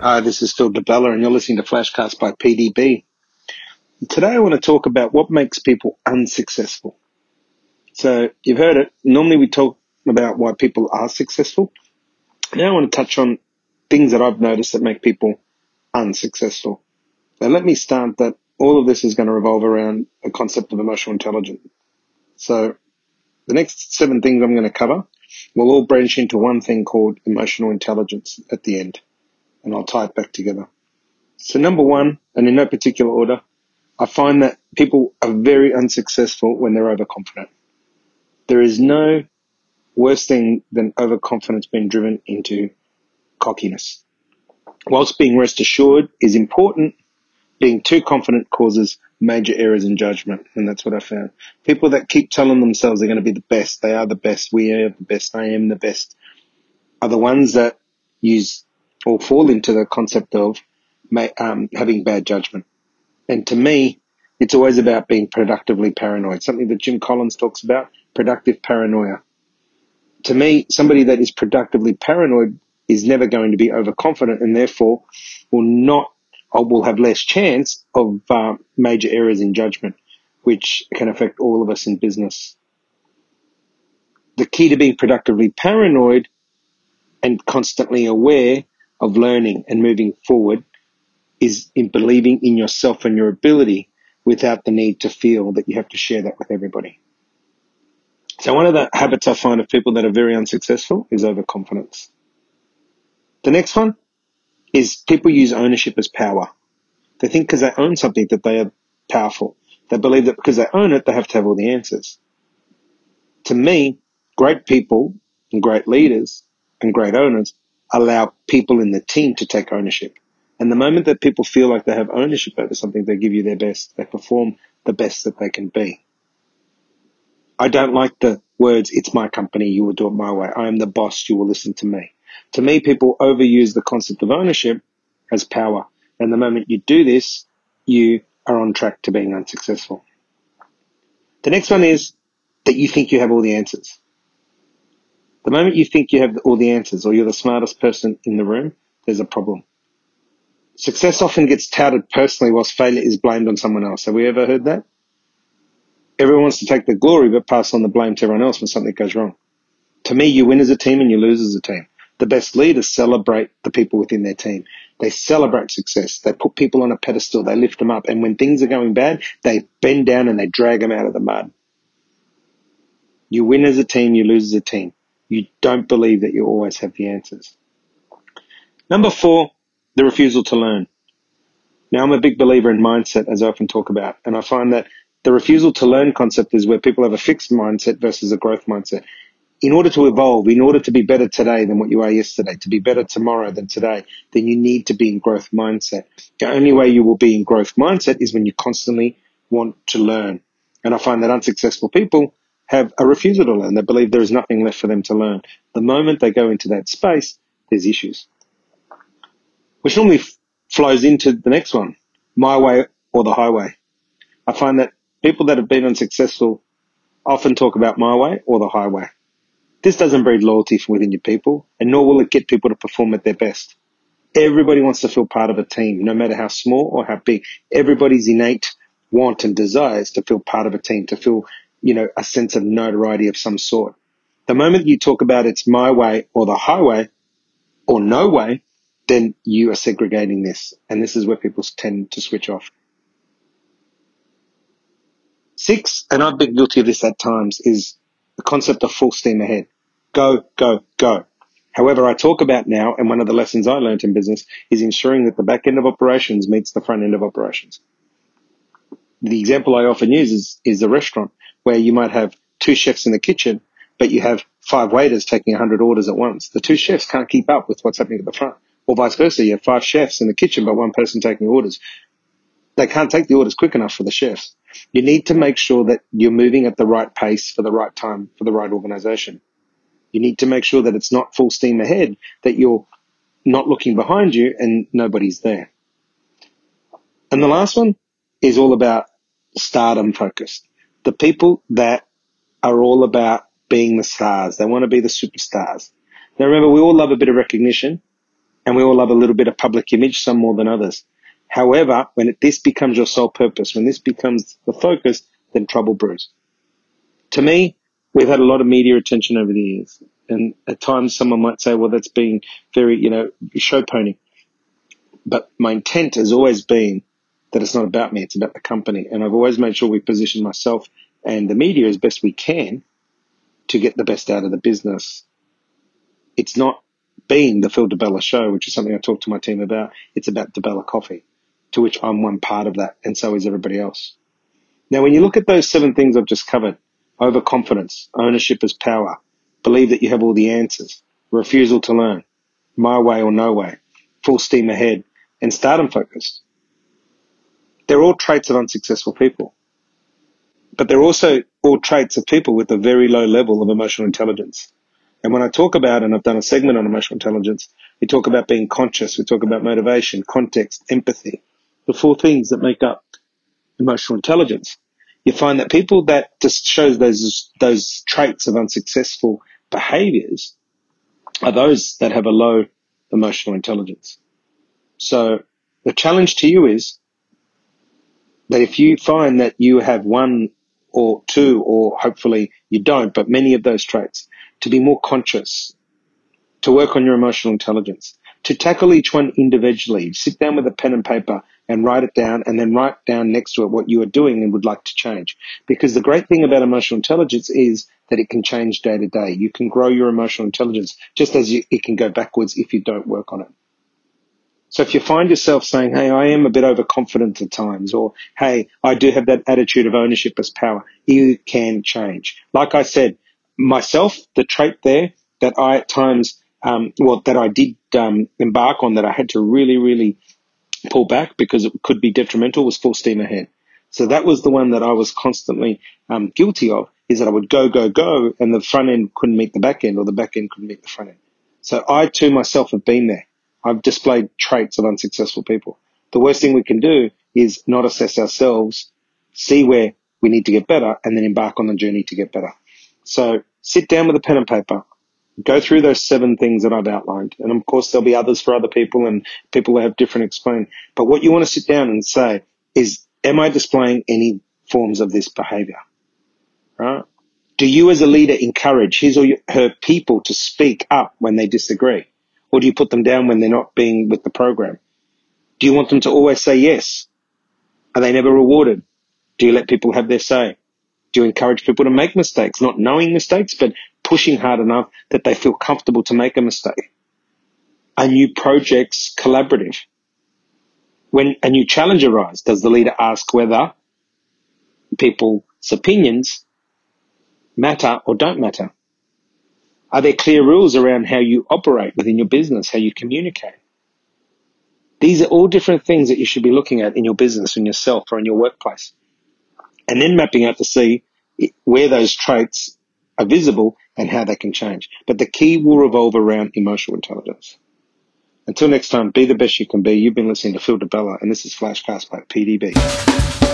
Hi, this is Phil Di Bella and you're listening to Flashcast by PDB. Today I want to talk about what makes people unsuccessful. So you've heard it. Normally we talk about why people are successful. Now I want to touch on things that I've noticed that make people unsuccessful. Now let me start that all of this is going to revolve around a concept of emotional intelligence. So the next seven things I'm going to cover will all branch into one thing called emotional intelligence at the end and I'll tie it back together. So number one, and in no particular order, I find that people are very unsuccessful when they're overconfident. There is no worse thing than overconfidence being driven into cockiness. Whilst being rest assured is important, being too confident causes major errors in judgment. And that's what I found. People that keep telling themselves they're going to be the best, they are the best, we are the best, I am the best, are the ones that use or fall into the concept of um, having bad judgment. And to me, it's always about being productively paranoid, something that Jim Collins talks about, productive paranoia. To me, somebody that is productively paranoid is never going to be overconfident and therefore will not, or will have less chance of uh, major errors in judgment, which can affect all of us in business. The key to being productively paranoid and constantly aware of learning and moving forward is in believing in yourself and your ability without the need to feel that you have to share that with everybody. So one of the habits I find of people that are very unsuccessful is overconfidence. The next one is people use ownership as power. They think because they own something that they are powerful. They believe that because they own it, they have to have all the answers. To me, great people and great leaders and great owners allow people in the team to take ownership. And the moment that people feel like they have ownership over something, they give you their best. They perform the best that they can be. I don't like the words, it's my company, you will do it my way. I am the boss, you will listen to me. To me, people overuse the concept of ownership as power. And the moment you do this, you are on track to being unsuccessful. The next one is that you think you have all the answers. The moment you think you have all the answers or you're the smartest person in the room, there's a problem. Success often gets touted personally whilst failure is blamed on someone else. Have we ever heard that? Everyone wants to take the glory but pass on the blame to everyone else when something goes wrong. To me, you win as a team and you lose as a team. The best leaders celebrate the people within their team. They celebrate success. They put people on a pedestal. They lift them up. And when things are going bad, they bend down and they drag them out of the mud. You win as a team, you lose as a team you don't believe that you always have the answers. Number four, the refusal to learn. Now I'm a big believer in mindset as I often talk about, and I find that the refusal to learn concept is where people have a fixed mindset versus a growth mindset. In order to evolve, in order to be better today than what you are yesterday, to be better tomorrow than today, then you need to be in growth mindset. The only way you will be in growth mindset is when you constantly want to learn. And I find that unsuccessful people have a refusal to learn. They believe there is nothing left for them to learn. The moment they go into that space, there's issues. Which normally flows into the next one, my way or the highway. I find that people that have been unsuccessful often talk about my way or the highway. This doesn't breed loyalty from within your people, and nor will it get people to perform at their best. Everybody wants to feel part of a team, no matter how small or how big. Everybody's innate want and desires to feel part of a team, to feel you know, a sense of notoriety of some sort. The moment you talk about it's my way or the highway or no way, then you are segregating this. And this is where people tend to switch off. Six, and I've been guilty of this at times, is the concept of full steam ahead. Go, go, go. However, I talk about now, and one of the lessons I learned in business is ensuring that the back end of operations meets the front end of operations. The example I often use is, is the restaurant where you might have two chefs in the kitchen, but you have five waiters taking 100 orders at once. The two chefs can't keep up with what's happening at the front. Or vice versa, you have five chefs in the kitchen, but one person taking orders. They can't take the orders quick enough for the chefs. You need to make sure that you're moving at the right pace for the right time for the right organization. You need to make sure that it's not full steam ahead, that you're not looking behind you and nobody's there. And the last one is all about stardom focused the people that are all about being the stars. They want to be the superstars. Now remember, we all love a bit of recognition And we all love a little bit of public image, some more than others. However, when it, this becomes your sole purpose, when this becomes the focus, then trouble brews. To me, we've had a lot of media attention over the years. And at times someone might say, well, that's being very, you know, show pony. But my intent has always been that it's not about me, it's about the company. And I've always made sure we position myself and the media as best we can to get the best out of the business. It's not being the Phil Di Bella show, which is something I talk to my team about. It's about Di Bella coffee, to which I'm one part of that, and so is everybody else. Now, when you look at those seven things I've just covered, overconfidence, ownership as power, believe that you have all the answers, refusal to learn, my way or no way, full steam ahead, and stardom focused. They're all traits of unsuccessful people. But they're also all traits of people with a very low level of emotional intelligence. And when I talk about, and I've done a segment on emotional intelligence, we talk about being conscious, we talk about motivation, context, empathy, the four things that make up emotional intelligence. You find that people that just shows those, those traits of unsuccessful behaviors are those that have a low emotional intelligence. So the challenge to you is that if you find that you have one or two, or hopefully you don't, but many of those traits, to be more conscious, to work on your emotional intelligence, to tackle each one individually, sit down with a pen and paper and write it down and then write down next to it what you are doing and would like to change. Because the great thing about emotional intelligence is that it can change day to day. You can grow your emotional intelligence just as you, it can go backwards if you don't work on it. So if you find yourself saying, Hey, I am a bit overconfident at times, or Hey, I do have that attitude of ownership as power, you can change. Like I said, myself, the trait there that I at times, um, well, that I did, um, embark on that I had to really, really pull back because it could be detrimental was full steam ahead. So that was the one that I was constantly, um, guilty of is that I would go, go, go and the front end couldn't meet the back end or the back end couldn't meet the front end. So I too myself have been there. I've displayed traits of unsuccessful people. The worst thing we can do is not assess ourselves, see where we need to get better, and then embark on the journey to get better. So sit down with a pen and paper, go through those seven things that I've outlined. And of course, there'll be others for other people and people that have different explain. But what you want to sit down and say is, am I displaying any forms of this behavior? Right? Do you as a leader encourage his or her people to speak up when they disagree? Or do you put them down when they're not being with the program? Do you want them to always say yes? Are they never rewarded? Do you let people have their say? Do you encourage people to make mistakes, not knowing mistakes, but pushing hard enough that they feel comfortable to make a mistake? Are new projects collaborative? When a new challenge arises, does the leader ask whether people's opinions matter or don't matter? Are there clear rules around how you operate within your business, how you communicate? These are all different things that you should be looking at in your business, in yourself, or in your workplace. And then mapping out to see where those traits are visible and how they can change. But the key will revolve around emotional intelligence. Until next time, be the best you can be. You've been listening to Phil Di Bella, and this is Flashcast by PDB.